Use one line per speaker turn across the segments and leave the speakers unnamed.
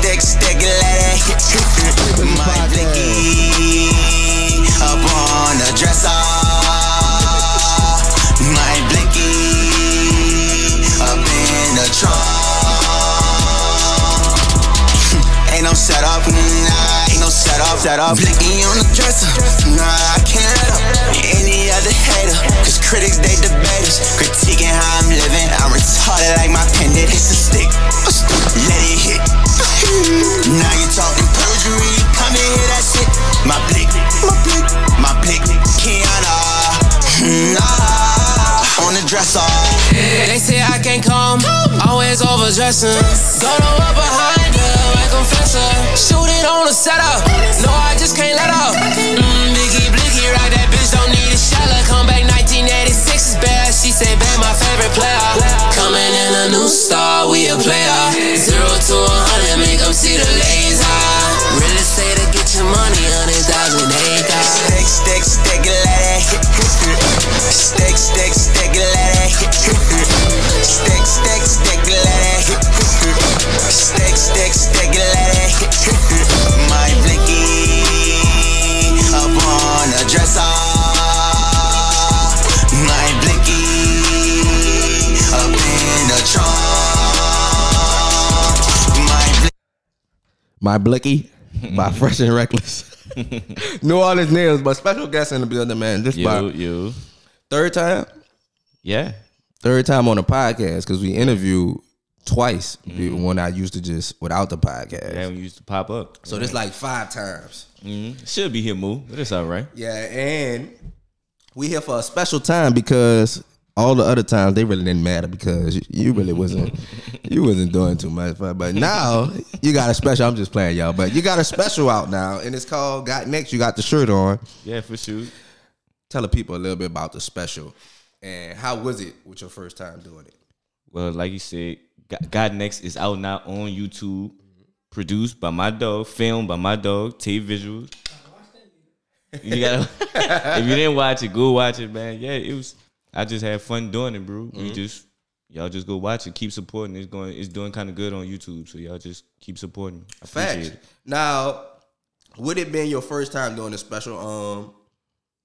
stick, stick, it hit. My blicky up on the dresser. My blicky up in the trunk. Ain't no setup, nah, ain't no setup. setup. Blicky on the dresser, nah, I can't let up. Any other hater, cause critics they debaters. Critiquing how I'm living, I'm retarded like my pen did. It's a stick, let it hit. Now you talking perjury, come and hear that shit. My blick, my blick, my blick, Kiana, nah, on the dresser.
They say I can't come, always overdressing. Don't know what behind her, my confessor. Shoot it on the setup, no, I just can't let up. Mmm, Biggie Blicky, rock that bitch, don't need a shallow. Come back 1986 is bad, my favorite player. Coming in a new star, we a player. Zero to a hundred, make them see the laser. Real estate to get your money, hundred thousand acres.
Stick, stick, stick, let it hit. Stick, stick, stick, let it hit. Stick, stick, stick, let it. Stick, My Blicky my
Fresh and Reckless. New Orleans nails, but special guest in the building, man. This
You,
my
you.
third time,
Yeah.
third time on the podcast because we interviewed twice when I used to just without the podcast.
Yeah, we used to pop up.
So this like five times.
Mhm. Should be here, Moo, but it's all right.
Yeah, and we here for a special time because all the other times they really didn't matter because you- really wasn't you wasn't doing too much. But, but now you got a special. I'm just playing y'all, but you got a special out now, and it's called Got Next. You got the shirt on.
Yeah, for sure.
Tell the people a little bit about the special and how was it with your first time doing it.
Well, like you said, God- Got Next is out now on YouTube, produced by my dog, filmed by my dog, T Visuals. You gotta, if you didn't watch it, go watch it, man. Yeah, it was. I just had fun doing it, bro. We just y'all just go watch it, keep supporting. It's going, it's doing kind of good on YouTube, so y'all just keep supporting. I appreciate
Facts.
it.
Now, would it been your first time doing a special? Um,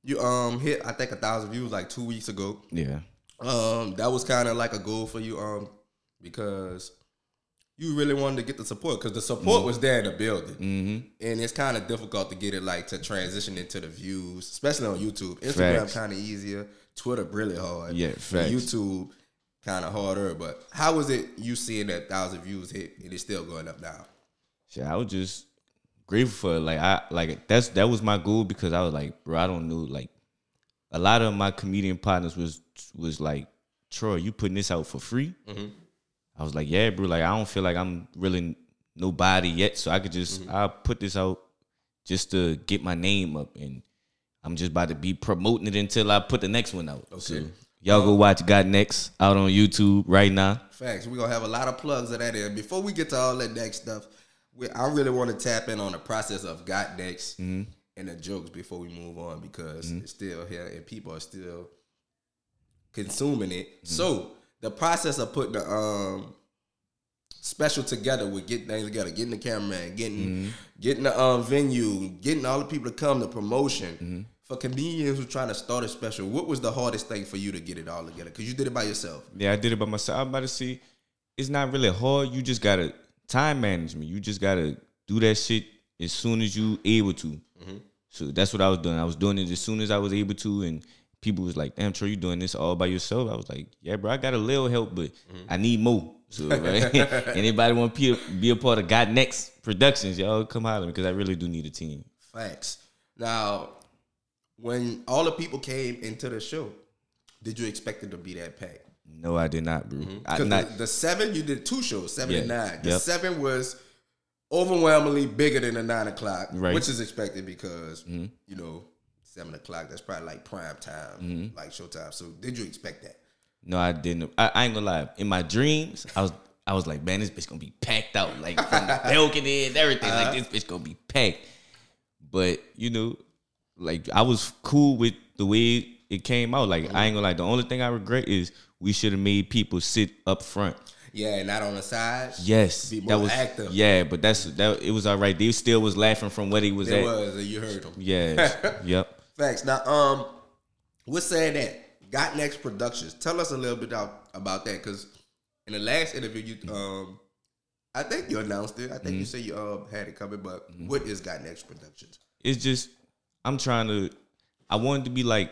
you um hit I think a thousand views like two weeks ago.
Yeah,
Um, that was kind of like a goal for you, um, because you really wanted to get the support because the support
Mm-hmm.
was there in the building, and it's kind of difficult to get it like to transition into the views, especially on YouTube. Instagram kind of easier, Twitter really hard,
Yeah, facts.
YouTube kind of harder. But how was it you seeing that thousand views hit and it's still going up now?
Shit, I was just grateful for it. like I like that's that was my goal because I was like, bro, I don't know. Like a lot of my comedian partners was was like, Troy, you putting this out for free? Mm-hmm. I was like, yeah, bro. Like I don't feel like I'm really nobody yet, so I could just mm-hmm. I'll put this out just to get my name up, and I'm just about to be promoting it until I put the next one out. So y'all go watch Got Next out on YouTube right now.
Facts. We're gonna have a lot of plugs of that in. Before we get to all that next stuff, we, I really want to tap in on the process of got next mm-hmm. and the jokes before we move on because mm-hmm. it's still here and people are still consuming it. Mm-hmm. So the process of putting the um special together with getting things together, getting the cameraman, getting getting the um venue, getting all the people to come, the promotion. For comedians who trying to start a special, what was the hardest thing for you to get it all together? Because you did it by yourself.
Yeah, I did it by myself. I'm about to see. It's not really hard. You just gotta time management. You just gotta do that shit as soon as you able to. Mm-hmm. So that's what I was doing. I was doing it as soon as I was able to, and people was like, "Damn, Troy, you doing this all by yourself?" I was like, "Yeah, bro, I got a little help, but mm-hmm. I need more." So right? anybody want to be a part of Got Next Productions, y'all come holler because I really do need a team.
Facts. Now, when all the people came into the show, did you expect it to be that packed?
No, I did not, bro. I
Because
not.
the, the seven, you did two shows, seven and nine. The
Yep.
seven was overwhelmingly bigger than the nine o'clock,
Right. Mm-hmm.
which is expected because you know seven o'clock that's probably like prime time,
Mm-hmm.
like showtime. So, did you expect that?
No, I didn't. I, I ain't gonna lie. In my dreams, I was I was like, man, this bitch gonna be packed out, like from the balcony and everything. Like this bitch gonna be packed. But you know, like I was cool with the way it came out. Like I ain't gonna like The only thing I regret is we should have made people sit up front.
Yeah, not on the side.
Yes,
Be more
that was
active.
Yeah, but that's that. It was all right. They still was laughing from what he was
It
at.
was, you heard him.
Yeah. yep.
Facts. Now, um, we're saying that Got Next Productions. Tell us a little bit about, about that, because in the last interview, you um, I think you announced it. I think
Mm-hmm.
you said you um had it coming, but what is Got Next Productions?
It's just I'm trying to. I wanted to be like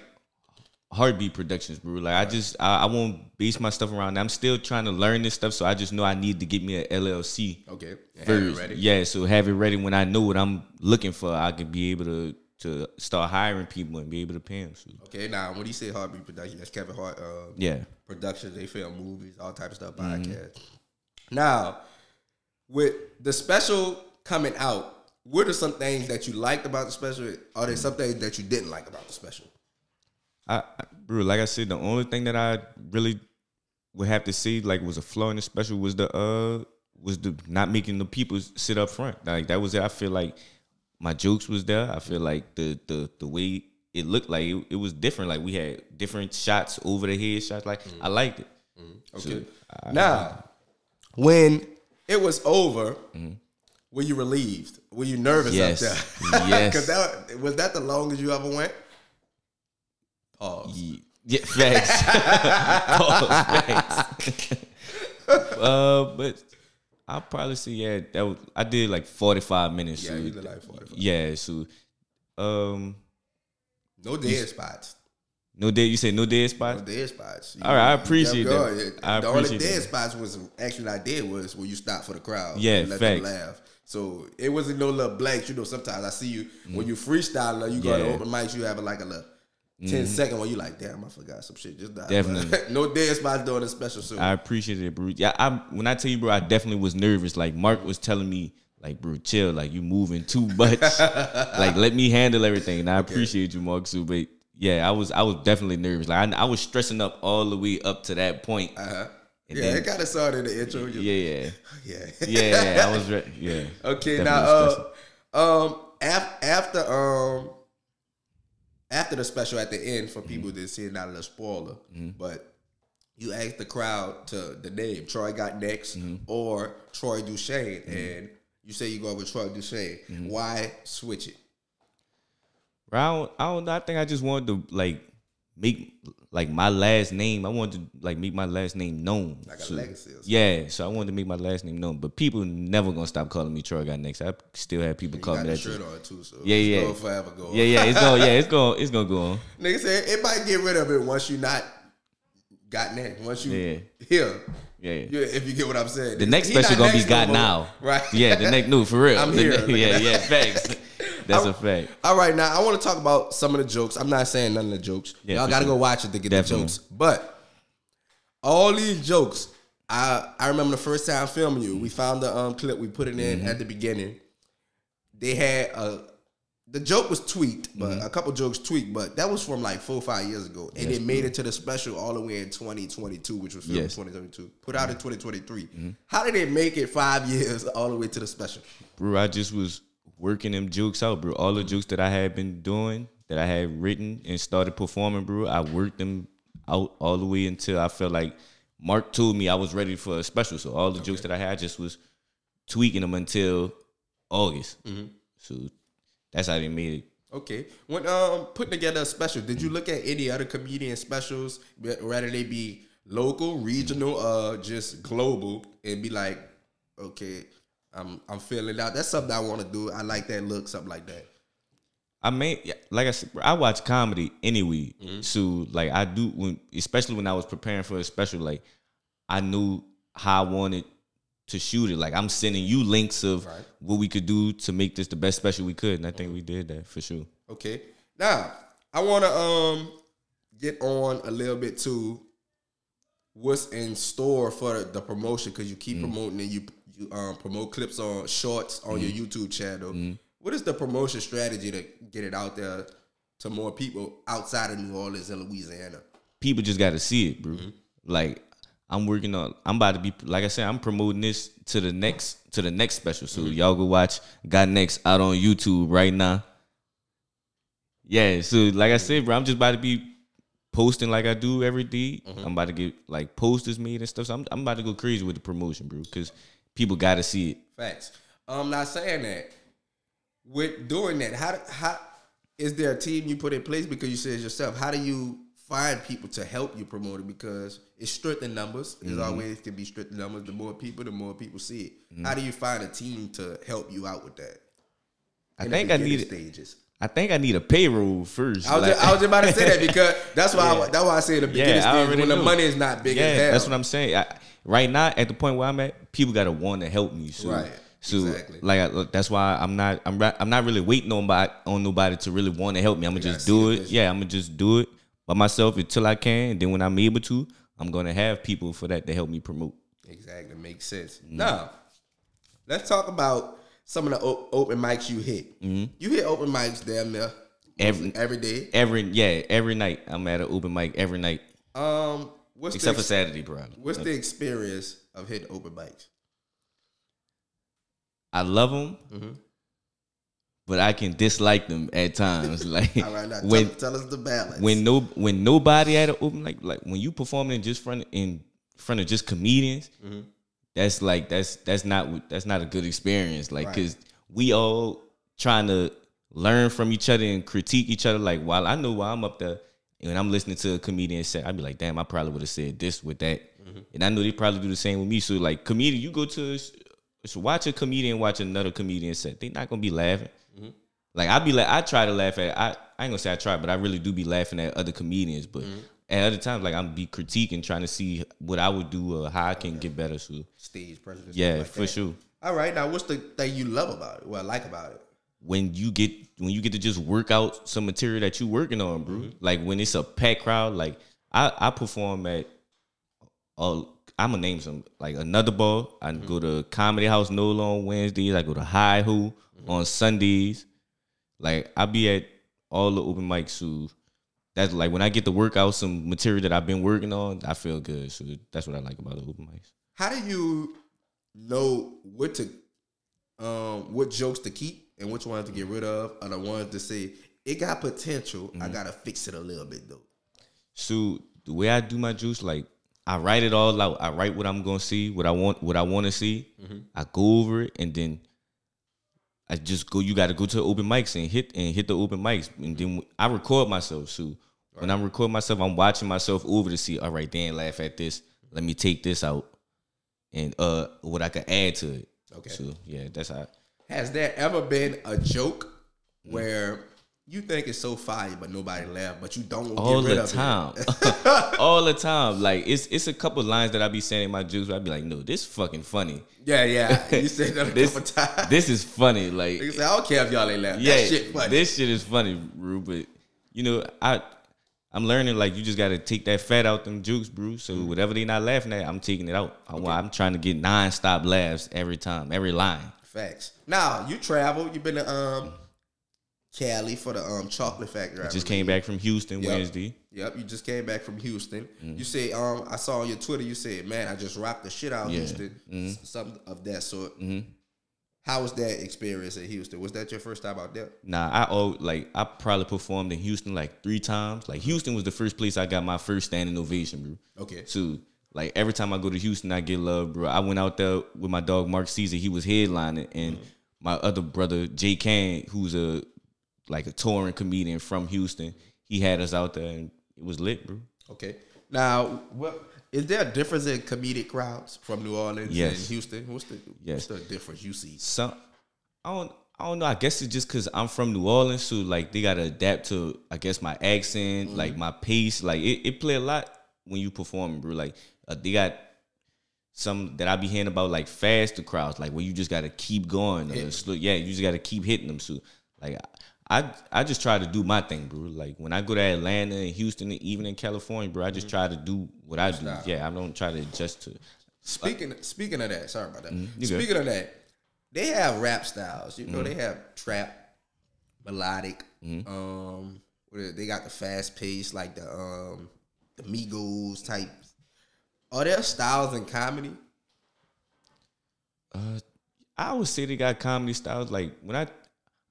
HartBeat Productions, bro. Like I just I, I won't base my stuff around. That. I'm still trying to learn this stuff, so I just know I need to get me an LLC.
Okay, have
first.
it ready.
Yeah, so have it ready when I know what I'm looking for. I can be able to to start hiring people and be able to pay them. So,
Okay, now when you say HartBeat Productions, that's Kevin Hart. Uh,
yeah.
productions. They film movies, all type of stuff,
Mm-hmm.
podcasts. Now, with the special coming out, what are some things that you liked about the special? Are there some things that you didn't like about the special?
I, I bro, like I said, the only thing that I really would have to say like was a flaw in the special was the uh was the not making the people sit up front. Like that was it. I feel like my jokes was there. I feel like the the the way it looked like it, it was different. Like we had different shots over the head shots. Like I mm-hmm. liked it. Mm-hmm.
Okay. now, when it was over, mm-hmm. Were you relieved? Were you nervous
Yes.
up there?
Yes.
Because that was that the longest you ever went? Pause.
Ye- Yeah, facts. Pause, facts. uh, but I'll probably say yeah. That was I did like forty five minutes.
Yeah,
so-
you did like 45.
Yeah, so um,
No dead spots.
no dead. You said no dead
No
spots.
dead spots. You-
All right, I
you
appreciate that. I
the only dead
that.
spots was actually I did was when you stopped for the crowd.
Yeah,
and let them laugh. So it wasn't no little blanks. You know, sometimes I see you when you freestyling, you go to.
Yeah. Mm-hmm.
open mics, you have like a little 10 second where you like, damn, I forgot some shit. Just died.
Definitely.
no dead spots doing a special suit.
I appreciate it, bro. Yeah, I when I tell you, bro, I definitely was nervous. Like Mark was telling me, like, bro, chill, like you moving too much. like, let me handle everything. And I appreciate you, Mark. So, but yeah, I was I was definitely nervous. Like I, I was stressing up all the way up to that point.
uh-huh.
And
Yeah,
then-
it kind of started in the intro. You-
Yeah,
yeah.
yeah, yeah. I was re- yeah.
Okay, now uh, um af- after um after the special at the end for people that see it not a spoiler, but you asked the crowd to the name Troy got next or Troy Duchane, and you say you go with Troy Duchane. Why switch it?
I don't, I don't know. I think I just wanted to like make like my last name. I wanted to like make my last name known.
Like a legacy.
Yeah, so I wanted to make my last name known. But people never gonna stop calling me Troy Got Next. I still have people
You
call
got
me that.
shirt on too, so
Yeah, yeah.
gonna forever go. on.
Yeah, yeah, it's going. Yeah, it's going. It's gonna go on.
Nigga said it might get rid of it once you not got next. Once you
Yeah.
here.
Yeah.
Yeah, if you get what I'm saying.
The next
He
special gonna be
next
got now.
Right.
Yeah, the next no for real.
I'm
The
here.
ne- yeah, yeah, facts. That's a fact.
All right, now I want to talk about some of the jokes. I'm not saying none of the jokes.
Yeah,
Y'all got to
sure.
go watch it to get
Definitely.
the jokes. But all these jokes, I I remember the first time filming you. We found the um clip. We put it in
Mm-hmm.
at the beginning. They had a the joke was tweaked, but
Mm-hmm.
a couple jokes tweaked, but that was from like four or five years ago, and it made it to the special all the way in 2022, which was filmed
Yes.
in 2022, put out in 2023.
Mm-hmm.
How did it make it five years all the way to the special?
bro, I just was working them jokes out, bro. All the jokes that I had been doing, that I had written and started performing, bro, I worked them out all the way until I felt like Mark told me I was ready for a special. So all the jokes that I had, I just was tweaking them until August. So that's how they made it.
Okay. When um putting together a special, did you look at any other comedian specials, whether they be local, regional, uh, just global, and be like, okay, I'm I'm feeling out. That's something I want to do. I like that look, something like that.
I mean, like I said, I watch comedy anyway. So like I do when, especially when I was preparing for a special, like I knew how I wanted to shoot it. Like I'm sending you links of
Right.
what we could do to make this the best special we could, and I think we did that for sure.
Okay. Now I want to um get on a little bit to what's in store for the promotion because you keep promoting and you you um promote clips on shorts on your YouTube channel. What is the promotion strategy to get it out there to more people outside of New Orleans and Louisiana?
People just got to see it, bro. Like I'm working on. I'm about to be like I said. I'm promoting this to the next to the next special. So y'all go watch Got Next out on YouTube right now. Yeah. So like I said, bro, I'm just about to be posting like I do every day.
Mm-hmm.
I'm about to get like posters made and stuff. So I'm, I'm about to go crazy with the promotion, bro, because people got to see it.
Facts. I'm not saying that. With doing that, how how is there a team you put in place because you said it yourself? How do you find people to help you promote it? Because it's strict in numbers. It's
Mm-hmm.
always can be strict in numbers. The more people, the more people see it.
Mm-hmm.
How do you find a team to help you out with that?
I
in
think I need
stages.
I think I need a payroll first.
I was,
like-
just, I was about to say that because that's why I, that's why I say the beginning
Yeah,
stage when the
knew.
money is not big
yeah, that's what I'm saying. I, right now, at the point where I'm at, people gotta want to help me. So,
Right,
So,
exactly.
like, I, that's why I'm not. I'm. I'm not really waiting on by, on nobody to really want to help me. I'm gonna just do it. Yeah, I'm gonna just do it by myself until I can. And then when I'm able to, I'm gonna have people for that to help me promote.
Exactly, makes sense.
Mm-hmm.
Now, let's talk about some of the o- open mics you hit. You hit open mics damn near
Mm-hmm. Every-
every day.
Every yeah, every night I'm at an open mic every night
Um, what's
except
the
for Saturday, bro.
what's the experience of hitting open mics?
I love them,
Mm-hmm.
but I can dislike them at times. Like
All right, now
when
tell, tell us the balance.
when no when nobody at an open like like when you performing in just front in front of just comedians,
Mm-hmm.
that's like that's that's not that's not a good experience. Like
Right.
because we all trying to learn from each other and critique each other. Like while I know while I'm up there and I'm listening to a comedian say, I'd be like, damn, I probably would have said this with that,
Mm-hmm.
and I know they probably do the same with me. So like comedian, you go to so watch a comedian watch another comedian set, they're not gonna be laughing.
Mm-hmm.
Like I be like I try to laugh at I I ain't gonna say I try, but I really do be laughing at other comedians. But
Mm-hmm.
at other times, like I'm be critiquing, trying to see what I would do or how I can get better. So
stage presence.
yeah,
like
for
that.
sure.
All right, now what's the thing you love about it? What I like about it?
When you get when you get to just work out some material that you working on, bro.
Mm-hmm.
Like when it's a packed crowd, like I I perform at uh I'm gonna name some like another ball. I
Mm-hmm.
go to Comedy House NOLA on Wednesdays. I go to Hi-Ho
Mm-hmm.
on Sundays. Like I be at all the open mics. So that's like when I get to work out some material that I've been working on, I feel good. So that's what I like about the open mics.
How do you know what to um what jokes to keep and which ones to get rid of, and the ones to say it got potential. I
Mm-hmm.
gotta fix it a little bit though.
So the way I do my juice, like I write it all out. I write what I'm gonna see, what I want, what I want to see. I go over it, and then I just go. You got to go to the open mics and hit and hit the open mics, and then I record myself. So when I'm recording myself, I'm watching myself over to see. All right, Dan, laugh at this. Let me take this out, and uh, what I can add to it.
Okay.
So yeah, that's how.
Has there ever been a joke where you think it's so fire but nobody laugh, but you don't
all
get rid
the
of
time,
it?
all the time. Like it's it's a couple lines that I be saying in my jokes. Where I be like, no, this fucking funny.
yeah, yeah. You said that a
This
couple times.
this is funny. Like
I don't care if y'all ain't laugh.
yeah,
that shit funny.
this shit is funny, bro. But you know, I I'm learning like you just gotta take that fat out them jukes, bro. So
Mm-hmm.
whatever they not laughing at, I'm taking it out. I, am trying to get non-stop laughs every time, every line.
Facts. Now you travel. You've been to um Cali for the um chocolate factory. I
Just came back from Houston
Yep.
Wednesday.
Yep, you just came back from Houston.
Mm-hmm.
You say, um, I saw on your Twitter. You said, "Man, I just rocked the shit out of
Yeah. Mm-hmm.
Houston." S- Something of that sort. How was that experience in Houston? Was that your first time out there?
Nah, I oh like I probably performed in Houston like three times. Like Houston was the first place I got my first standing ovation, bro.
Okay.
So like every time I go to Houston, I get love, bro. I went out there with my dog Mark Caesar. He was headlining, and mm-hmm. my other brother Jay Can, who's a like a touring comedian from Houston, he had us out there, and it was lit, bro.
Okay. Now, what is there a difference in comedic crowds from New Orleans
Yes.
and Houston? What's the
Yes.
what's the difference you see?
Some I don't I don't know. I guess it's just because I'm from New Orleans, so like they gotta adapt to I guess my accent, mm-hmm. like my pace. Like it, it play a lot when you perform, bro. Like uh, they got some that I be hearing about like faster crowds, like where you just gotta keep going. Or slow, yeah, you just gotta keep hitting them. So like I I just try to do my thing, bro. Like when I go to Atlanta and Houston and even in California, bro, I just try to do what I do. Yeah, I don't try to adjust to.
Speaking speaking of that, sorry about that.
Mm-hmm. you good.
Speaking of that, they have rap styles. You know,
Mm-hmm.
they have trap, melodic. Um, what is it? they got the fast pace, like the um the Migos type. Oh, are there styles in comedy?
Uh, I would say they got comedy styles. Like when I,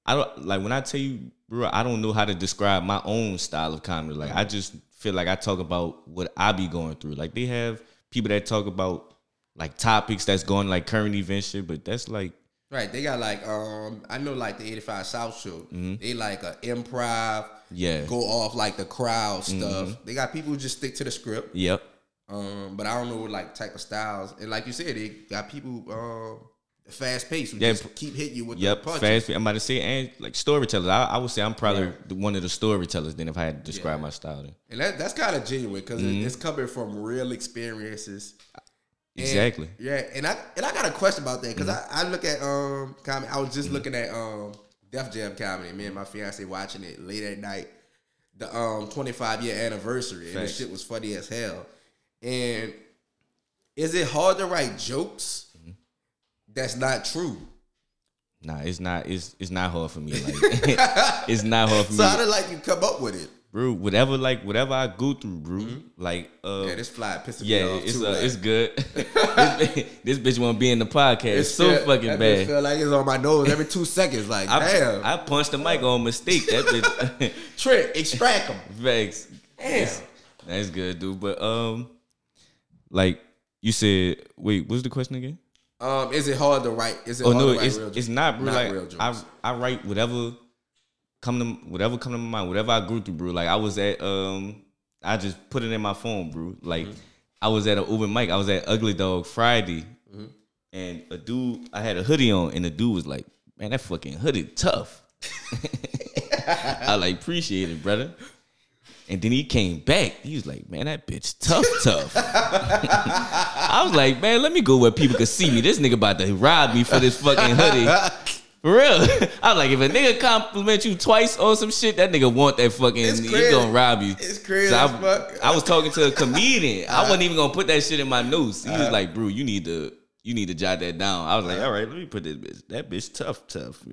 I don't like when I tell you, bro, I don't know how to describe my own style of comedy. Like I just feel like I talk about what I be going through. Like they have people that talk about like topics that's going like current event shit, but that's like
Right, they got like um I know like the 85 South show. Mm-hmm. They like a improv,
Yeah.
go off like the crowd mm-hmm. stuff. They got people who just stick to the script.
yep.
Um, but I don't know what like type of styles. And like you said, they got people um fast paced who
Yeah,
just keep hitting you with
Yep, fast. I'm about to say, and like storytellers. I, I would say I'm probably the, one of the storytellers. Then, if I had to describe
Yeah.
my style, then.
And that, that's kind of genuine because
Mm-hmm.
it's coming from real experiences. And-
exactly.
yeah, and I and I got a question about that because I, I look at um comedy. I was just looking at um Def Jam comedy. Me and my fiance watching it late at night. The um 25 year anniversary and the shit was funny as hell. And is it hard to write jokes
Mm-hmm.
that's not true?
Nah, it's not. It's it's not hard for me. Like it's not hard for me.
So how did like you come up with it?
bro. Whatever, like whatever I go through, bro. Like, uh,
Mm-hmm. Yeah, this fly pissing me off
it's
too.
uh,
like,
it's good. this, this bitch want to be in the podcast.
it's
so
feel-
fucking
that bitch
bad.
Feel like it's on my nose every two seconds. Like
I,
damn,
I punched the mic on mistake. That bitch.
trick, extract them.
Vex.
Damn.
That's good, dude. But um, like you said, wait, what's the question again?
Um, is it hard to write? Is it
Oh
hard
no,
to write
it's it's not, bro.
Not
like
real jokes.
I I write whatever come to whatever come to my mind, whatever I grew through, bro. Like I was at um, I just put it in my phone, bro. Like
Mm-hmm.
I was at an open mic. I was at Ugly Dog Friday,
Mm-hmm.
and a dude I had a hoodie on, and the dude was like, "Man, that fucking hoodie tough." I like appreciate it, brother. And then he came back. He was like, "Man, that bitch tough, tough." I was like, "Man, let me go where people can see me. This nigga about to rob me for this fucking hoodie." For real. I was like, if a nigga compliment you twice on some shit, that nigga want that fucking.
It's
He gonna rob you.
It's crazy
So I,
fuck.
I was talking to a comedian. I wasn't even gonna put that shit in my notes. He was uh, like, "Bro, you need to." You need to jot that down. I was like, all right, let me put this bitch. That bitch tough, tough.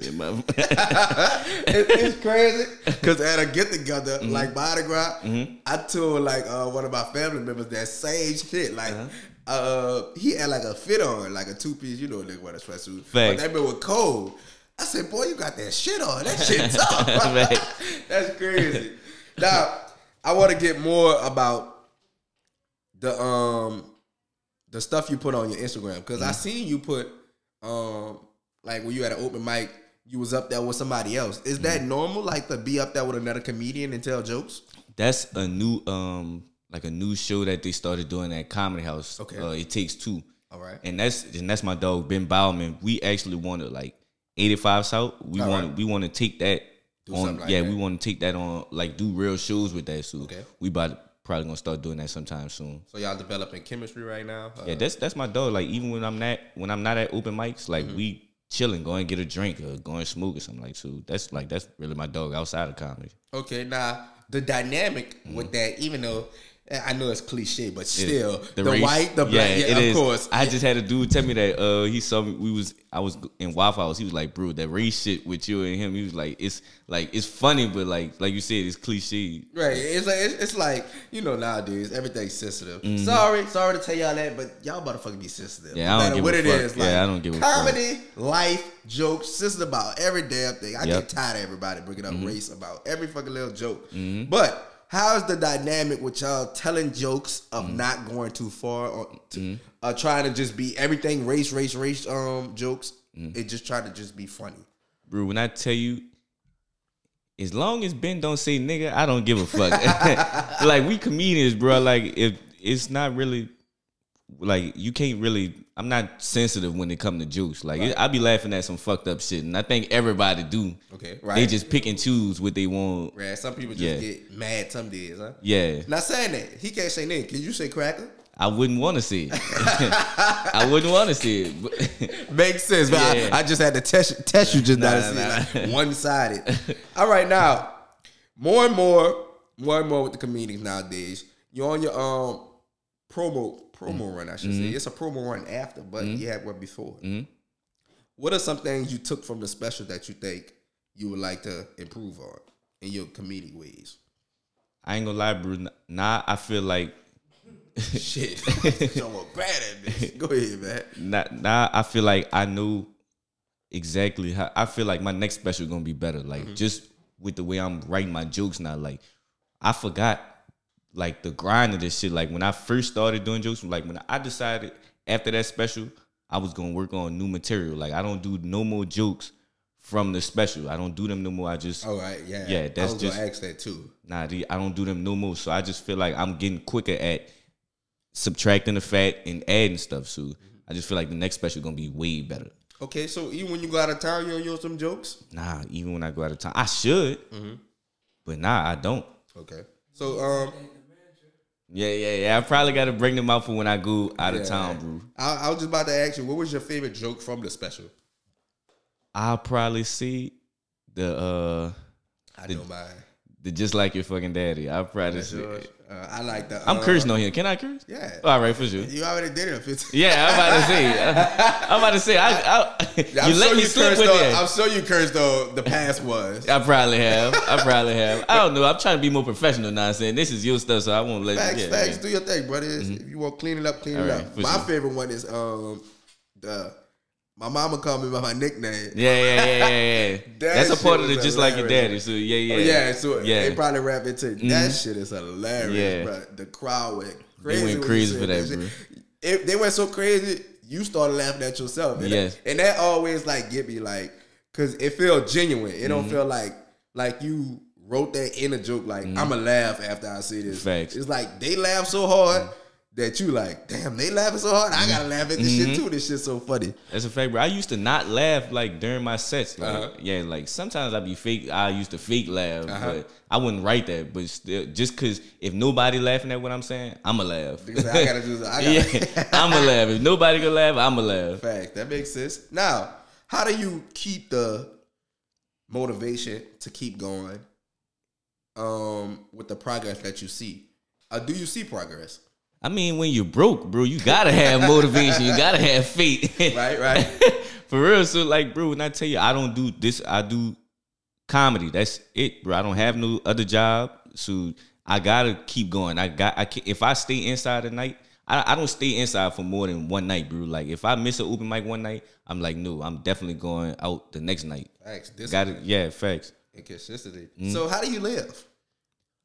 It's crazy because at a get together,
Mm-hmm.
like Mardi Gras, I told like uh, one of my family members that same shit. Like,
Uh-huh.
uh he had like a fit on, like a two piece. You know, nigga wear a sweatsuit. But that bit was cold. I said, boy, you got that shit on. That shit tough. That's crazy. now, I want to get more about the um the stuff you put on your Instagram because
Mm-hmm.
I seen you put um like when you had an open mic, you was up there with somebody else. Is that
Mm-hmm.
normal? Like to be up there with another comedian and tell jokes?
That's a new um like a new show that they started doing at Comedy House.
Okay.
Uh, it takes two.
All right.
And that's and that's my dog Ben Bauman. We actually want to like 85 South. We want
right.
we want to take that
Do
on
like
yeah,
that.
we want to take that on like do real shows with that. So
Okay.
we about probably gonna start doing that sometime soon.
So y'all developing chemistry right now? Uh,
Yeah, that's that's my dog. Like even when I'm not when I'm not at open mics, like
Mm-hmm.
we chilling, going get a drink or going smoke or something like too. That's like that's really my dog outside of comedy.
Okay, now the dynamic with that, even though I know it's cliche, but still, the,
race-
white, the black, yeah,
it
of
is.
course.
I just had a dude tell me that uh he saw me. We was I was in Waffle House. He was like, bro, that race shit with you and him. He was like, it's like it's funny, but like like you said, it's cliche.
Right. It's like it's, it's like you know nowadays everything's sensitive.
Mm-hmm.
Sorry, sorry to tell y'all that, but y'all about to fucking be sensitive.
Yeah, I don't
matter
give
what
a
it
fuck.
is.
Yeah,
Like,
I don't give a fuck.
comedy, life, jokes, sensitive about every damn thing. I
Yep. Mm-hmm.
get tired of everybody bringing up race about every fucking little joke. But how's the dynamic with y'all telling jokes of
Mm-hmm.
not going too far or to, uh, trying to just be everything race, race, race um jokes?
Mm-hmm.
It just try to just be funny.
Bro, when I tell you, as long as Ben don't say nigga, I don't give a fuck. like we comedians, bro. Like if it's not really like you can't really. I'm not sensitive when it come to juice Like it, I be laughing at some fucked up shit, and I think everybody do.
Okay, right They
just pick and choose what they want.
Right. Some people just
Yeah.
get mad some days, huh?
Yeah,
Not saying that. He can't say nigga. Can you say cracker?
I wouldn't want to see it. I wouldn't want to see it.
Makes sense, but
Yeah.
I, I just had to test test you just now
Nah,
see
nah.
like one sided. All right, now more and more, more and more with the comedians nowadays. You're on your um promo promo mm-hmm. run, I should
Mm-hmm.
say. It's a promo run after, but mm-hmm. you had one before. Mm-hmm. What are some things you took from the special that you think you would like to improve on in your comedic ways?
I ain't gonna lie, bro. Now I feel like
Shit, so bad at this. Go ahead, man.
now, now I feel like I know exactly how I feel like my next special gonna be better. Like just with the way I'm writing my jokes now. Like I forgot like the grind of this shit. Like when I first started doing jokes, like when I decided after that special, I was gonna work on new material. Like I don't do no more jokes from the special. I don't do them no more. I just
All right, yeah,
Yeah, that's
I was
just-
gonna ask that too.
Nah, I don't do them no more. So I just feel like I'm getting quicker at subtracting the fat and adding stuff. So I just feel like the next special gonna be way better.
Okay, so even when you go out of town, you don't use some jokes.
Nah, even when I go out of town, I should, but nah, I don't.
Okay, so um,
Yeah, yeah, yeah. I probably got to bring them out for when I go out of town, bro.
I, I was just about to ask you, what was your favorite joke from the special?
I'll probably see the uh
I don't know mine.
Just like your fucking daddy. I'll probably
That's Uh, I like the.
I'm
uh,
cursing on here. Can I curse?
Yeah.
All right, for sure.
You already did it. 15.
Yeah, I'm about to say. I'm about to say. I, I
I'm
you let
sure
me
you
slip with
though.
that.
I'm sure you cursed though. The past was.
I probably have. I probably have. I don't know. I'm trying to be more professional now. I'm saying this is your stuff, so I won't let
Facts,
yeah,
facts.
yeah.
Do your thing, brother. If you want to clean it up, clean it
All right,
up. My
sure.
favorite one is um the my mama called me by my nickname.
Yeah, yeah, yeah, yeah, yeah.
That
That's a part of
was
just like your daddy. So yeah, yeah,
Oh, yeah, so
yeah.
they probably rap it too. That shit is hilarious,
Yeah.
bro. The crowd went crazy.
went crazy for that,
shit.
bro.
They went so crazy, you started laughing at yourself. And
Yes.
that, and that always like get me like, cause it feel genuine. It
Mm-hmm.
don't feel like like you wrote that in a joke. Like I'ma laugh after I see this.
Mm-hmm. Facts.
It's like they laugh so hard. That you like, damn, they laughing so hard. I gotta laugh at this
Mm-hmm.
shit too. This shit's so funny.
That's a fact, bro. I used to not laugh like during my sets. Like,
Uh-huh.
Yeah, like sometimes I'd be fake. I used to fake laugh,
Uh-huh.
but I wouldn't write that. But still, just cause if nobody laughing at what I'm saying, I'ma laugh.
Because I gotta do. I gotta.
yeah, I'ma laugh. If nobody gonna laugh, I'ma laugh.
Fact. That makes sense. Now, how do you keep the motivation to keep going um with the progress that you see? Uh, do you see progress?
I mean, when you're broke, bro, you gotta have motivation. you gotta have faith.
Right, right.
For real. So, like, bro, when I tell you I don't do this, I do comedy. That's it, bro. I don't have no other job, so I gotta keep going. I got. I can, if I stay inside at night, I, I don't stay inside for more than one night, bro. Like, if I miss an open mic one night, I'm like, no, I'm definitely going out the next night.
Facts.
Got it? Yeah, facts.
and consistency.
Mm-hmm.
So how do you live?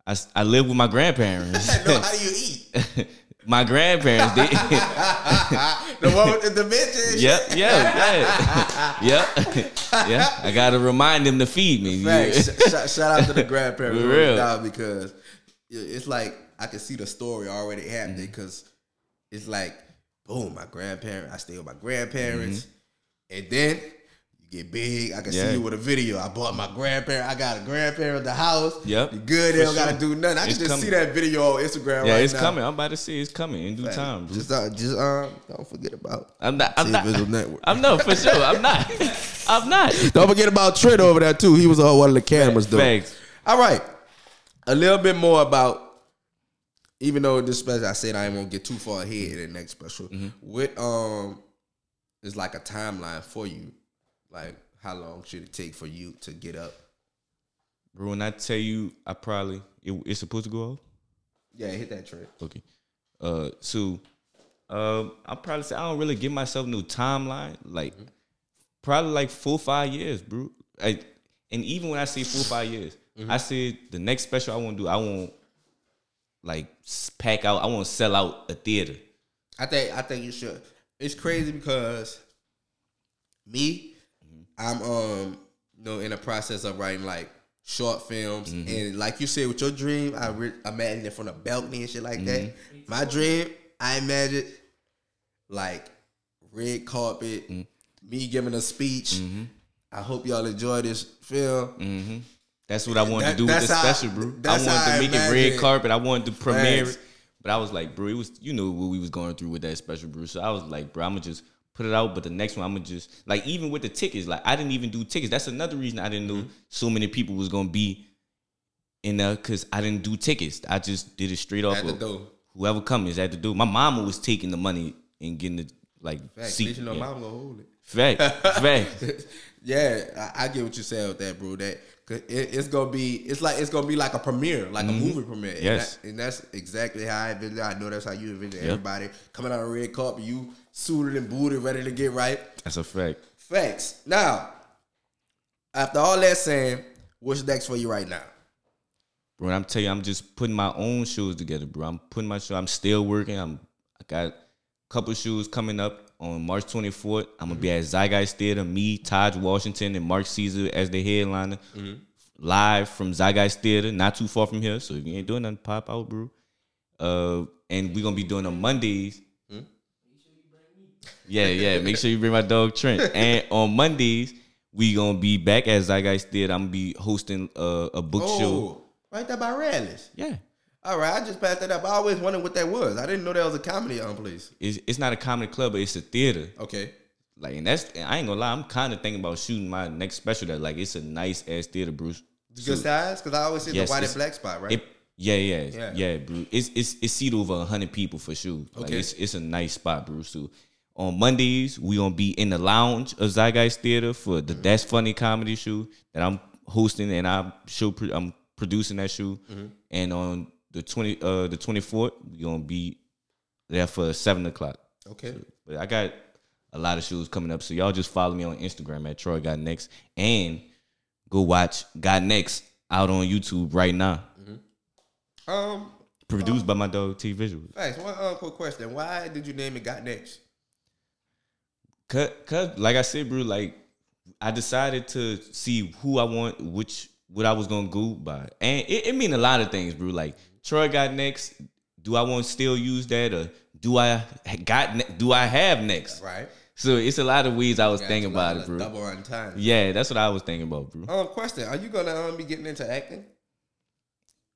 I, I live with my grandparents.
no, how do you eat?
my grandparents, they.
the one with the dementia. and
Yep, yeah, yeah, yep, yeah. I gotta remind them to feed me.
Sh- shout, shout out to the grandparents
For
who hold it
real.
because it's like I can see the story already happening
Mm-hmm.
because it's like boom, my grandparent. I stay with my grandparents,
Mm-hmm.
and then get big. I can
Yeah.
see you with a video. I bought my grandparent. I got a grandparent at the house.
Yep.
you good. They don't gotta do nothing. I
It's
can just see that video on Instagram.
Yeah,
right
it's
now.
coming. I'm about to see. it's coming in due time.
Just, uh, just um, don't forget about.
I'm not. I'm not.
Visual Network.
I'm no for sure. I'm not. I'm not.
Don't forget about Trent over there too. He was on one of the cameras though.
Thanks.
All right, a little bit more about. Even though this special, I said I ain't gonna get too far ahead in the next special. What um is like a timeline for you? Like how long should it take for you to get up?
Bro, when I tell you, I probably it, it's supposed to go off.
Yeah, hit that Trent.
Okay. Uh, so, um, I probably say I don't really give myself no timeline. Like, probably like four five years, bro. I, and even when I say four five years, I said the next special I want to do, I want like pack out. I want to sell out a theater.
I think I think you should. It's crazy because me, I'm um you know in the process of writing like short films and like you said with your dream, I re- imagine it from the balcony and shit like that. My dream, I imagine like red carpet, me giving a speech. I hope y'all enjoy this film.
hmm That's what I wanted
That-
to do with the special, bro. I wanted to make it red carpet. I wanted to premiere it. But I was like, bro, it was you know what we was going through with that special, bro. So I was like, bro, I'm gonna just put it out. But the next one, I'm gonna just like even with the tickets, like I didn't even do tickets. That's another reason I didn't know
Mm-hmm.
so many people was gonna be in there because I didn't do tickets. I just did it straight off
At
of whoever comes is at the door. My mama was taking the money and getting the like
Facts. At
seat.
you know
yeah.
mom gonna hold it.
Fact, fact.
yeah, I, I get what you said with that, bro. That it, it's gonna be, it's like it's gonna be like a premiere, like a movie premiere. And
Mm-hmm. Yes.
that- and, that's exactly how I envision. it. I know that's how you envision
Yep.
everybody coming out of red carpet, you suited and booted, ready to get right.
That's a fact.
Facts. Now, after all that saying, what's next for you right now?
bro. I'm telling you, I'm just putting my own shoes together, bro. I'm putting my show. I'm still working. I'm I got a couple shoes coming up on March 24th. I'm gonna be at Zeitgeist Theater. Me, Taj Washington, and Mark Caesar as the headliner, live from Zeitgeist Theater, not too far from here. So if you ain't doing nothing, pop out, bro. Uh, and we're gonna be doing on Mondays. Yeah, yeah. Make sure you bring my dog Trent. And on Mondays, we gonna be back as I guys did. I'm gonna be hosting a, a book show.
Oh, right there by Radley's.
Yeah.
All right, I just passed that up. I always wondered what that was. I didn't know that was a comedy um place.
It's, it's not a comedy club, but it's a theater.
Okay.
Like, and that's I ain't gonna lie. I'm kind of thinking about shooting my next special. That like it's a nice ass theater, Bruce.
Good size? Because I always see
Yes,
the white and black spot, right?
It, yeah, yeah,
Yeah.
yeah, Bruce. It's it's it's seat over hundred people for sure. Like
Okay.
it's it's a nice spot, Bruce. So on Mondays we gonna be in the lounge of Zeitgeist Theater for
Mm-hmm.
the That's Funny comedy show that I'm hosting and I'm show pro- I'm producing that show.
Mm-hmm.
And on the twenty uh the twenty fourth we gonna be there for seven o'clock.
okay.
But I got a lot of shows coming up, so y'all just follow me on Instagram at Troy Got Next and go watch Got Next out on YouTube right now.
Um,
Produced by my dog T Visual.
thanks. One uh, quick question. Why did you name it Got Next?
Cause, cause, like I said, bro, like I decided to see who I want, which what I was gonna go by, and it, it mean a lot of things, bro. Like Troy got next. Do I want to still use that, or do I got? Ne- do I have next?
Right.
So it's a lot of ways I was
Got
thinking about it, bro.
Double on time.
Yeah, that's what I was thinking about, bro.
Um, question: Are you gonna um, be getting into acting?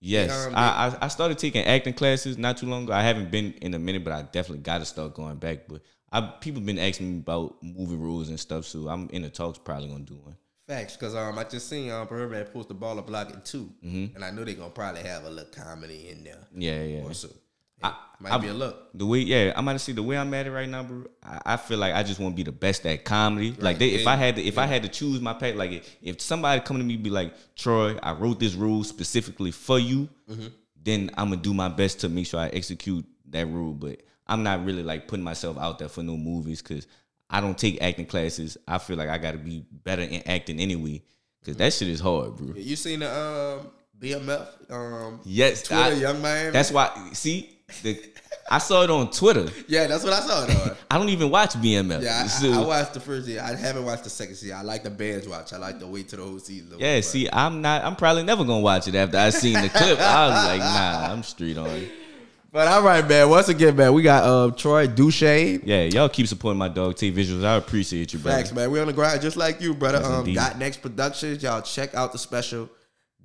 Yes,
um,
I, I I started taking acting classes not too long ago. I haven't been in a minute, but I definitely got to start going back. But I people been asking me about movie rules and stuff, so I'm in the talks. Probably gonna do one.
Facts, because um, I just seen um, Birdman post the baller block in 2
Mm-hmm.
and I know they gonna probably have a little comedy in there.
Yeah, yeah.
Also,
I-
might
I-
be a look.
The way, yeah, I'm gonna see the way I'm at it right now, bro. I, I feel like I just want to be the best at comedy. Like, they, if I had to, if I had to choose my path, like if, if somebody come to me be like, Troy, I wrote this rule specifically for you,
Mm-hmm.
then I'm gonna do my best to make sure I execute that rule. But I'm not really like putting myself out there for no movies because I don't take acting classes. I feel like I got to be better in acting anyway because that shit is hard, bro.
You seen the um, BMF um,
Yes,
Twitter
I-
Young Man?
That's why. See, the I saw it on Twitter.
yeah, that's what I saw though.
I don't even watch BMF.
Yeah, I,
So-
I, I watched the first year. I haven't watched the second season. I like the bands watch. I like to wait till the whole season.
Yeah, see, I'm not. I'm probably never gonna watch it after I seen the clip. I was like, nah, I'm street on.
But all right, man. Once again, man, we got uh, Troy Duchane.
Yeah, y'all keep supporting my dog T Visuals. I appreciate you, brother.
Thanks, man. We on the grind just like you, brother.
Yes,
um,
indeed.
Got Next Productions. Y'all check out the special.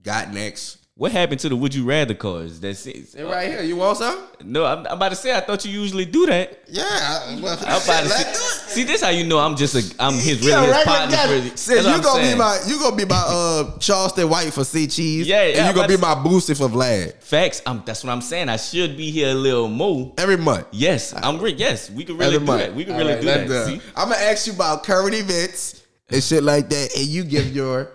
Got Next.
What happened to the Would You Rather cards? That's it.
And right here, you want some?
No, I'm, I'm about to say. I thought you usually do that.
Yeah. I, well,
I'm about to see. See, this how you know I'm just a. I'm his really
Yeah,
his partner.
yeah.
that's
you gonna
saying.
be my you gonna be my uh Charleston White for C cheese.
Yeah,
and
yeah,
you gonna be my boosted for Vlad
facts. I'm, that's what I'm saying. I should be here a little more.
every month.
Yes, I'm great. Yes, we can really
Every
do
month.
that. We can
All
really
right,
do that. See?
I'm gonna ask you about current events and shit like that, and you give your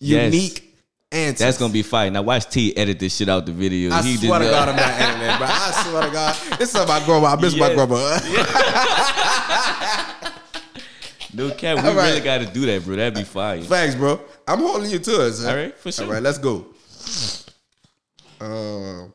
Yes.
unique answers.
That's gonna be fine. Now watch T edit this shit out the video.
I
He did
swear to God, I'm not editing that, bro. I swear to God, this is my grandma. I miss my
Yes.
grandma.
No cap, we
right.
really got to do that, bro. That'd be fire.
Thanks, bro. I'm holding you to it.
All right, for sure.
All right, let's go. Um,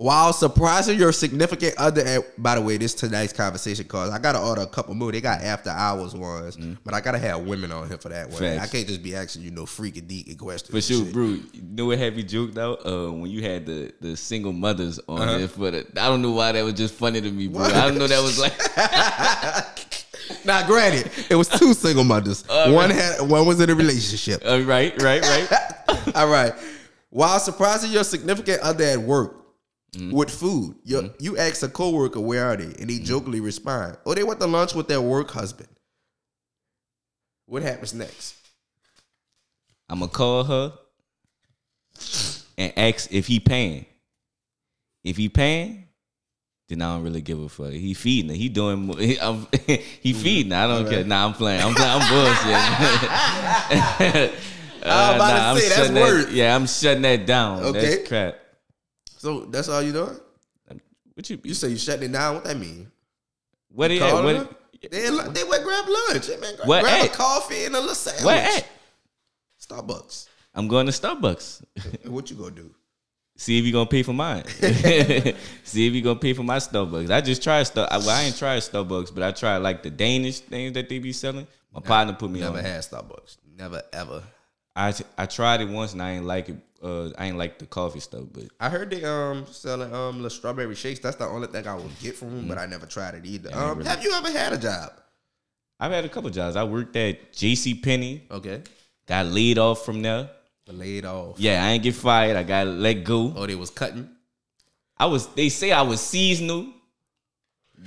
while surprising your significant other, at, by the way, this tonight's conversation cause I gotta order a couple more. They got after hours ones, but I gotta have women on here for that one.
Mm. Facts.
I can't just be asking you no freaky deaky questions.
For sure, bro. You know what have you joked out? Uh, when you had the the single mothers on
Uh-huh.
there for the. I don't know why that was just funny to me, bro. I don't know that was like.
Now, granted, it was two single mothers. one had one was in a relationship.
Uh, right, right, right.
All right. While surprising your significant other at work
Mm.
with food, you you ask a coworker where are they, and they jokingly respond, "Oh, they went to lunch with their work husband." What happens next?
I'm gonna call her and ask if he paying. If he paying, then I don't really give a fuck. He feeding her. He doing. He, I'm, he feeding. her. I don't care. Nah, I'm playing. I'm playing. I'm bullshit.
I was about to
I'm
that's
that-. Yeah, I'm shutting that down.
Okay.
That's crap.
So that's all you doing?
What you?
You say you shutting it down? What that mean?
What it? What?
her? They they went grab lunch. Hey, man, grab, grab a coffee and a little sandwich.
Where at?
Starbucks.
I'm going to Starbucks.
What you gonna do?
See if you gonna pay for mine. See if you gonna pay for my Starbucks. I just tried Star. Well, I ain't tried Starbucks, but I tried like the Danish things that they be selling. My partner put me
Never
on.
Never had Starbucks. Never ever.
I I tried it once and I ain't like it. Uh, I ain't like the coffee stuff, but
I heard they um selling um the strawberry shakes. That's the only thing I would get from them, but I never tried it either. Um,
really-
have you ever had a job?
I've had a couple jobs. I worked at J.C. Penney.
Okay,
Got laid off from there.
laid off.
Yeah, I ain't get fired. I got let go.
Oh, they was cutting.
I was. They say I was seasonal,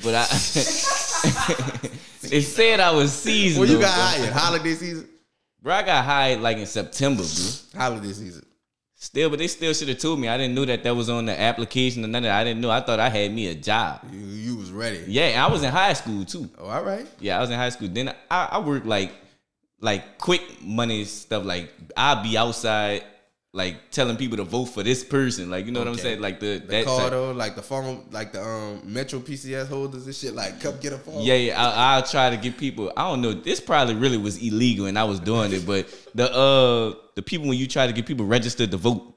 but I. they said I was seasonal.
Well, you got hired holiday season.
Bro, I got hired like in September, bro.
Holiday season.
Still, but they still should have told me. I didn't know that that was on the application or none of that. I didn't know. I thought I had me a job.
You you was ready.
Yeah, and I was in high school too.
Oh, all right.
Yeah, I was in high school. Then I, I worked like like quick money stuff. Like I'd be outside like telling people to vote for this person. Like you know what I'm saying? Like the,
The
that
car
type-
though, like the phone, like the um Metro PCS holders and shit. Like, come get a phone.
Yeah, yeah. I, I'll try to get people. I don't know. This probably really was illegal, and I was doing it. But the uh the people when you try to get people registered to vote,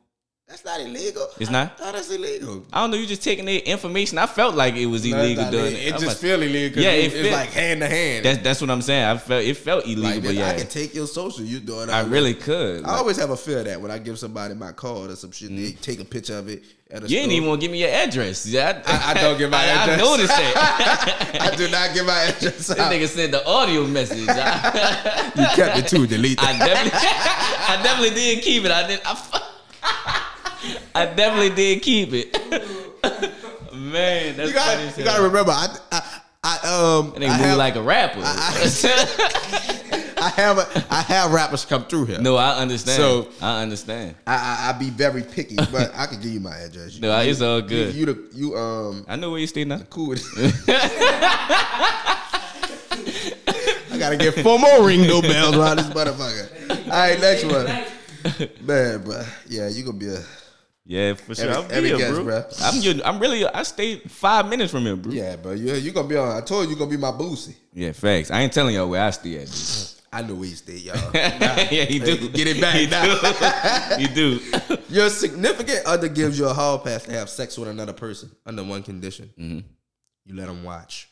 that's not illegal.
It's not?
Oh, that's illegal.
I don't know. You just taking the information. I felt like it was
No,
illegal doing it.
It
I'm
just
like-
feel illegal. 'cause
Yeah,
it,
it
it's like hand to hand.
That's that's what I'm saying. I felt it felt illegal,
like
but yeah,
I can take your social. You doing?
I
all
really
that.
could.
I always have a fear that when I give somebody my card or some shit, they take a picture of it. At a
Mm. you ain't
store.
even want to give me your address. Yeah,
I- I don't give my
I-
address.
I noticed that.
I do not give my address
this
out.
nigga sent the audio message. I,
You kept it too. Delete
I definitely, I definitely did keep it. I did. I, I definitely did keep it. Man, that's
You
funny
got.
as
You
hell.
got to remember. I. I, I um.
That nigga
I
move
have,
like a rapper.
I have. A, I have rappers come through here.
no, I understand.
So-
I understand.
I, I I be very picky, but I can give you my address. You,
No, it's all
you,
good.
you, the you um
I know where you stay now.
cool I gotta get four more ring no bells around this motherfucker. All right, next one, man, bro. Yeah, you gonna be a
Yeah, for sure.
Every-
I'll be
every
here,
guest,
bro.
bro.
I'm your, I'm really. I stayed five minutes from here, bro. Yeah.
yeah, bro. You you gonna be on. I told you you gonna be my boosie.
Yeah, facts. I ain't telling y'all where I stay at. dude.
I know where you stay, y'all.
yeah, you do.
Get it back
You
now.
do. you do.
Your significant other gives you a hall pass to have sex with another person under one condition.
Mm-hmm.
You let them watch.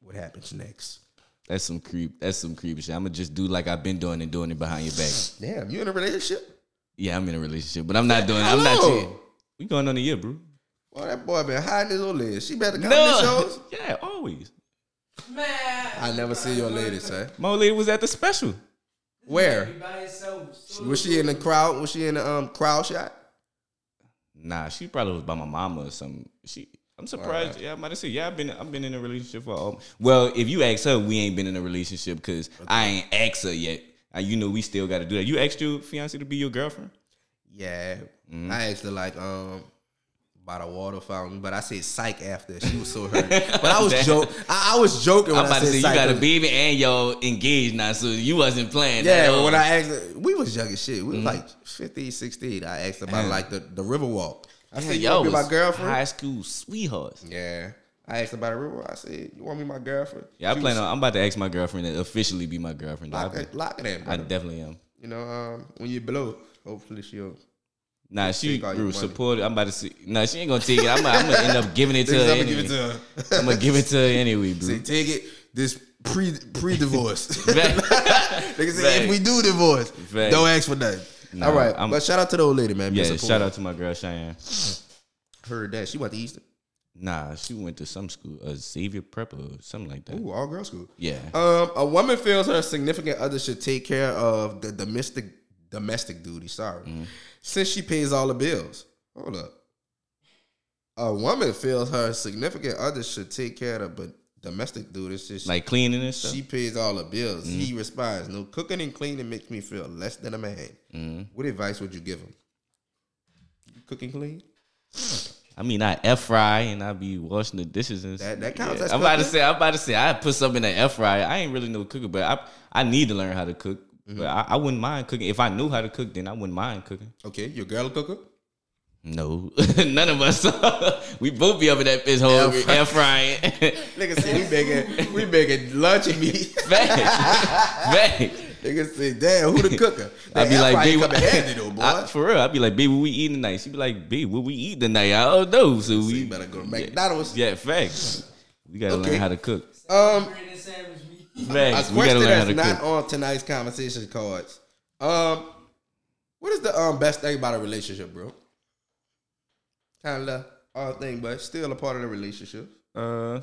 What happens next?
That's some creep. That's some creepy shit. I'm gonna just do like I've been doing and doing it behind your back.
Damn, you in a relationship?
Yeah, I'm in a relationship, but I'm not doing. I'm not
long?
cheating. We going on a year, bro.
Well, that boy been hiding his old lady. She better come to the shows.
Yeah, always. Man.
I never see your lady, sir.
My old lady was at the special.
Where? Was she in the crowd? Was she in the um crowd shot?
Nah, she probably was by my mama or something. She. I'm surprised. Yeah, I might about to say. Yeah, I've been. I've been in a relationship for. Um, well, if you ask her, we ain't been in a relationship because I ain't asked her yet. Uh, you know, we still got to do that. You asked your fiance to be your girlfriend.
Yeah.
Mm-hmm.
I asked her like um about a water fountain, but I said psych after. She was so hurt. But I was joke. I, I was joking when
I'm about
I
to
said
say you got a baby and y'all engaged now, so you wasn't playing.
Yeah, when I asked her, we was young as shit. We was
Mm-hmm.
like 15, 16. I asked about like the, the river walk. I said,
y'all
be my girlfriend?
high school sweethearts.
Yeah. I asked about walk. I said, you want me my girlfriend?
Yeah, I
She
plan
was-
on. I'm about to ask my girlfriend to officially be my girlfriend.
Lock
I,
it, lock it in,
I definitely am.
You know, um, when you blow, hopefully she'll.
Nah, she
Take all your
grew supportive. I'm about to see. Nah, she ain't gonna take it. I'm, I'm gonna end up giving it to her.
I'm gonna
Anyway.
give it to her.
I'm gonna give it to her anyway, bro.
Say, take it. This pre pre divorce.
Fact.
Nigga say if we do divorce,
Fact.
don't ask for nothing.
Nah,
All right,
I'm-
but shout out to the old lady, man.
yeah, shout out to my girl Cheyenne.
Heard that she went to Easton.
Nah, she went to some school, a Xavier Prep or something like that.
Ooh, all girl school.
Yeah.
Um, a woman feels her significant other should take care of the domestic domestic duty. Sorry,
Mm-hmm.
since she pays all the bills. Hold up. A woman feels her significant other should take care of but domestic duties. Since
Like cleaning and stuff.
she pays all the bills. He responds, "No cooking and cleaning makes me feel less than a man." What advice would you give him? You cooking clean?
I mean, I air fry and I be washing the dishes and
That- that counts
Yeah. I'm about to say, I'm about to say, I put something in the air fryer. I ain't really no cooker, but I I need to learn how to cook.
Mm-hmm.
But I, I wouldn't mind cooking if I knew how to cook. Then I wouldn't mind cooking.
Okay, your girl a cooker?
No, none of us. we both be up in that bitch hole
Air fry-
air frying.
Nigga said we making we making lunch and meat.
Facts. Facts.
Nigga say, damn, who the cooker?
I'd be like, babe,
come handy though, boy.
I- for real, I'd be like, babe, what we eating tonight? She'd be like, babe, what we eat tonight? I don't know. So
So
we
you better go to McDonald's.
Yeah, facts. We gotta
Okay.
learn how to cook.
Um,
Facts.
a
We gotta
question
learn how
that's
to
not
cook.
on tonight's conversation cards. Um, what is the um best thing about a relationship, bro? Kind of all thing, but still a part of the relationship.
Uh,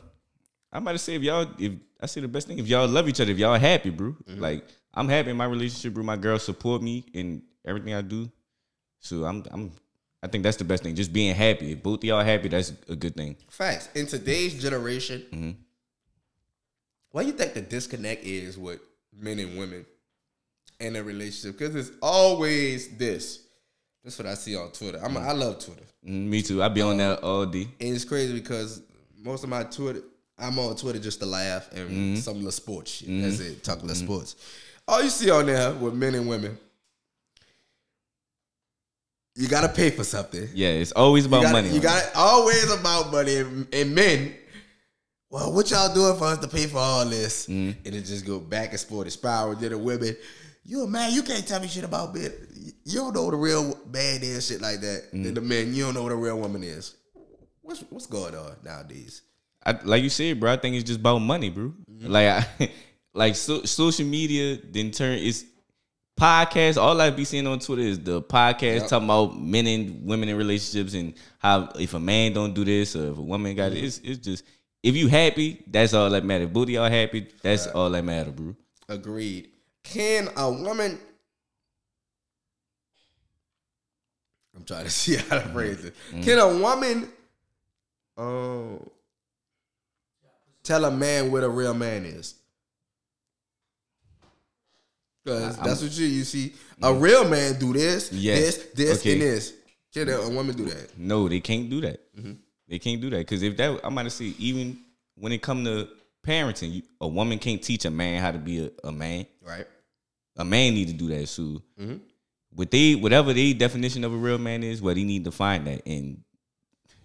I might say if y'all, if I say the best thing, if y'all love each other, if y'all happy, bro.
Mm-hmm.
Like I'm happy in my relationship, bro. My girl support me in everything I do. So I'm, I'm, I think that's the best thing. Just being happy. If both of y'all happy, that's a good thing.
Facts. In today's generation,
Mm-hmm.
do you think the disconnect is with men and women in a relationship? Because it's always this. That's what I see on Twitter. I'm, I love Twitter.
Mm, me too. I be on that all day.
And it's crazy because most of my Twitter, I'm on Twitter just to laugh and
Mm-hmm.
some little sports shit. That's it. Talk little sports. All you see on there with men and women, you gotta pay for something.
Yeah, it's always about
you gotta,
money.
You got it always about money and, and men. Well, what y'all doing for us to pay for all this?
Mm.
And it just go back and forth, the spiral. Then the women, you a man, you can't tell me shit about men. You don't know what a real man is, shit like that.
Mm.
Then the men, you don't know what a real woman is. What's what's going on nowadays?
I, like you said, bro. I think it's just about money, bro.
Mm-hmm.
Like, I, like so, social media then turn it's podcast. All I be seeing on Twitter is the podcast
Yep.
talking about men and women in relationships and how if a man don't do this or if a woman got
Mm-hmm.
it, it's it's just if you happy, that's all that matter. Booty y'all happy, that's all that matter, bro.
Agreed. Can a woman? I'm trying to see how to phrase it. Can a woman, um, tell a man what a real man is? Because that's what you you see. A real man do this,
Yes.
this, this,
Okay.
and this. Can a woman do that?
No, they can't do that.
Mm-hmm.
They can't do that because if that, I'm to say, even when it come to parenting, you, a woman can't teach a man how to be a, a man.
Right.
a man need to do that too.
Mm-hmm.
What they whatever their definition of a real man is, well, they need to find that and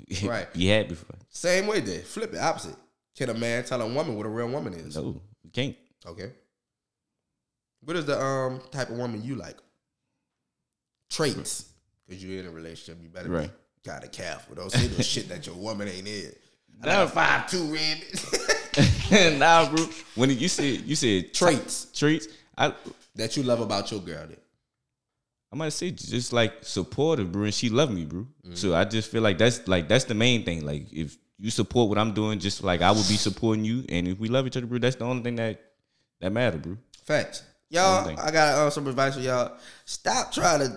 Right.
be happy for.
Same way then. Flip it opposite. Can a man tell a woman what a real woman is?
No, you can't.
Okay. What is the um type of woman you like? Traits. Because you're in a relationship, you better
Right.
be kind of careful. Don't say no shit that your woman ain't in. I
Nah.
got a five two red.
nah, bro. When you said you said
Traits
traits, I
that you love about your girl. Then.
I might say just like supportive, bro, and she love me, bro. So I just feel like that's like that's the main thing. Like if you support what I'm doing, just like I would be supporting you, and if we love each other, bro, that's the only thing that that matter, bro.
Facts. Y'all,
thing.
I got uh, some advice for y'all. Stop trying to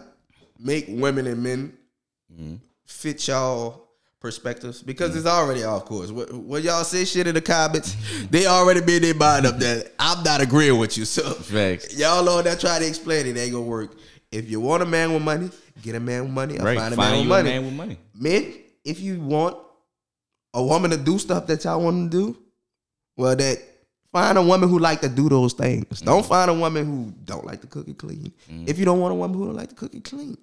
make women and men
Mm-hmm.
fit y'all perspectives because it's already off course. When, when y'all say shit in the comments, they already made their mind up that I'm not agreeing with you. So
Facts.
y'all know that trying to explain it, ain't gonna work. If you want a man with money, get a man with money. Or
Right,
find a
find
man with money.
a man with money.
Men, if you want a woman to do stuff that y'all want to do, well, that find a woman who like to do those things.
Mm-hmm.
Don't find a woman who don't like to cook and clean. If you don't want a woman who don't like to cook and clean,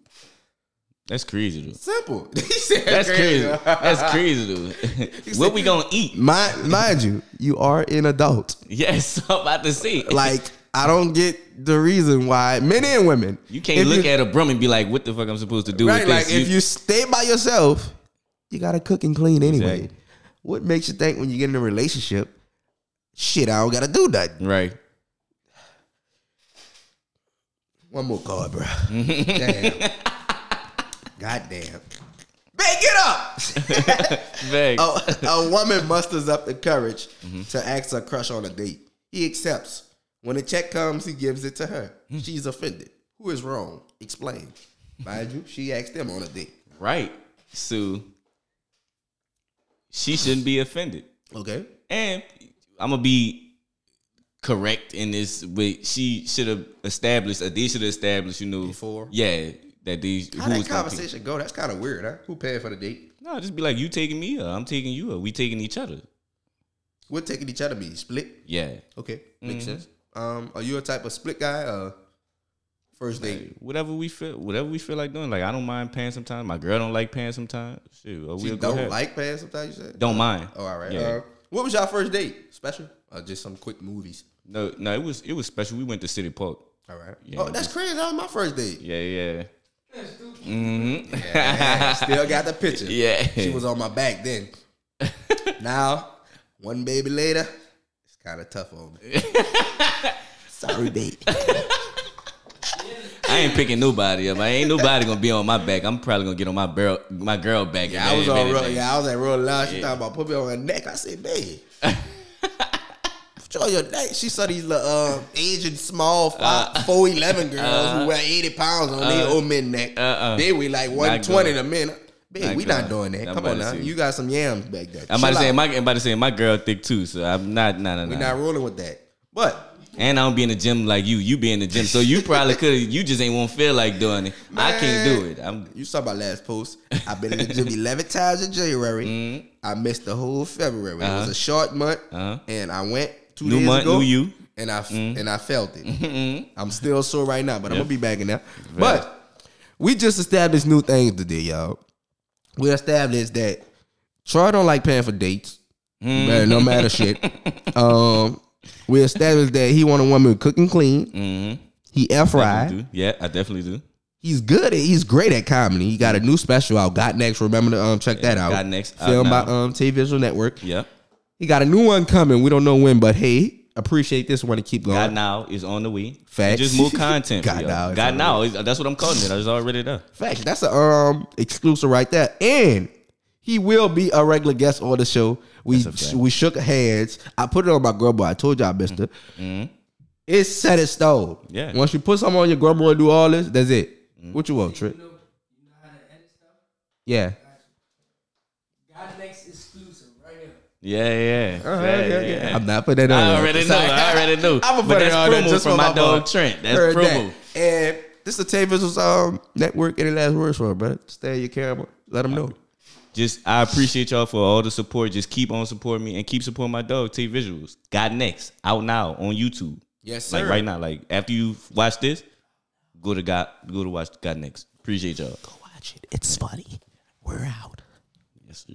That's crazy, though.
simple.
That's crazy. That's crazy, dude. what we gonna eat?
Mind, mind you, you are an adult.
Yes, I'm about to see.
Like I don't get the reason why men and women.
you can't look
you-
at a broom and be like, "What the fuck I'm supposed to do
right. Like
this?"
if you stay by yourself, you gotta cook and clean anyway.
Exactly.
What makes you think when you get in a relationship, shit, I don't gotta do nothing?
right.
One more card, bro. Damn. God damn. Babe, get up! A, a woman musters up the courage mm-hmm. to ask her crush on a date. He accepts. When the check comes, he gives it to her. Hmm. She's offended. Who is wrong? Explain. Mind you, she asked him on a date.
Right. So she shouldn't be offended.
Okay.
And I'm gonna be correct in this, but she should have established, or they should have established, you know,
Before?
Yeah, that these
How that conversation go? That's kind of weird, huh? Who paying for the date?
No, just be like, you taking me, or I'm taking you, or we taking each other.
We're taking each other be split.
Yeah.
Okay, makes
Mm-hmm.
sense. Um, are you a type of split guy or first date?
Hey, whatever we feel, whatever we feel like doing. Like I don't mind paying sometimes. My girl don't like paying sometimes.
She
we'll
don't like paying sometimes. You said.
Don't mind.
Oh, all right.
Yeah.
Uh, what was your first date? Special or just some quick movies?
No, no, it was it was special. We went to City Park.
All right.
Yeah,
oh, that's crazy. That was my first date.
Yeah, yeah. Mm-hmm.
Yeah, still got the picture.
Yeah.
She was on my back then. now, one baby later, it's kind of tough on me. Sorry, babe.
I ain't picking nobody up. I ain't nobody gonna be on my back. I'm probably gonna get on my girl, my girl back.
Yeah, I was on real, yeah, I was at real loud. She talking about put me on her neck. I said, you on your neck. She saw these little uh, Asian small five, uh, four eleven girls who uh-huh. weigh eighty pounds on their uh-huh. old men neck.
uh-uh.
They we like one twenty
good.
a minute. Babe,
Not
we not doing that.
I'm
Come on now. You got some yams back there.
I'm about to say my, I'm about to say my girl thick too. So I'm not, nah, nah,
we
nah.
not rolling with that. But
And I don't be in the gym like you. You be in the gym, so you probably could. You just ain't won't feel like doing it. I can't do it. I'm.
You saw my last post. I've been in the gym 11 times in January. I missed the whole February. It was
Mm-hmm. Uh-huh.
a short month,
Uh-huh.
and I went two
New
days
month,
ago.
new you. Mm-hmm.
and I and I felt it. I'm still sore right now, but I'm gonna be back in there. But we just established new things today, y'all. We established that Troy don't like paying for dates.
Mm-hmm.
Man, no matter shit. Um, we established that he want a woman cook and clean.
Mm-hmm.
He air fry.
Yeah, I definitely do.
He's good. At, he's great at comedy. He got a new special out. Got next. Remember to um check that out.
Got Next, out
Filmed by um TaeVi$ual Network.
Yeah.
He got a new one coming. We don't know when, but hey, appreciate this one to keep going.
God now is on the way.
Facts.
Just more content.
God now
God now. That's what I'm calling it. It's already there.
Facts. That's a um exclusive right there. And he will be a regular guest on the show. We
That's
we shook hands. I put it on my girl boy. I told y'all, Mister. It's set in stone.
Mm-hmm. Yeah.
Once you put something on your girl boy and do all this, that's it. What you want, Trick? Yeah.
Got Next exclusive right here.
Yeah, yeah.
Uh-huh,
yeah,
yeah,
yeah.
yeah. I'm not putting that on.
I already know. I already know.
I'm gonna
But
put it on there just for
my dog
boy.
Trent. That's
Heard
promo.
that. And this is the TaeVi$uals um, network. Any last words for it, brother? Stay in your camera. Let them know
just I appreciate y'all for all the support. Just keep on supporting me and keep supporting my dog TaeVi$uals. Got next out now on YouTube.
Yes, sir.
Like right now, like after you watch this, go to God, go to watch Got Next. Appreciate y'all.
Go watch it. It's funny. We're out. Yes, sir.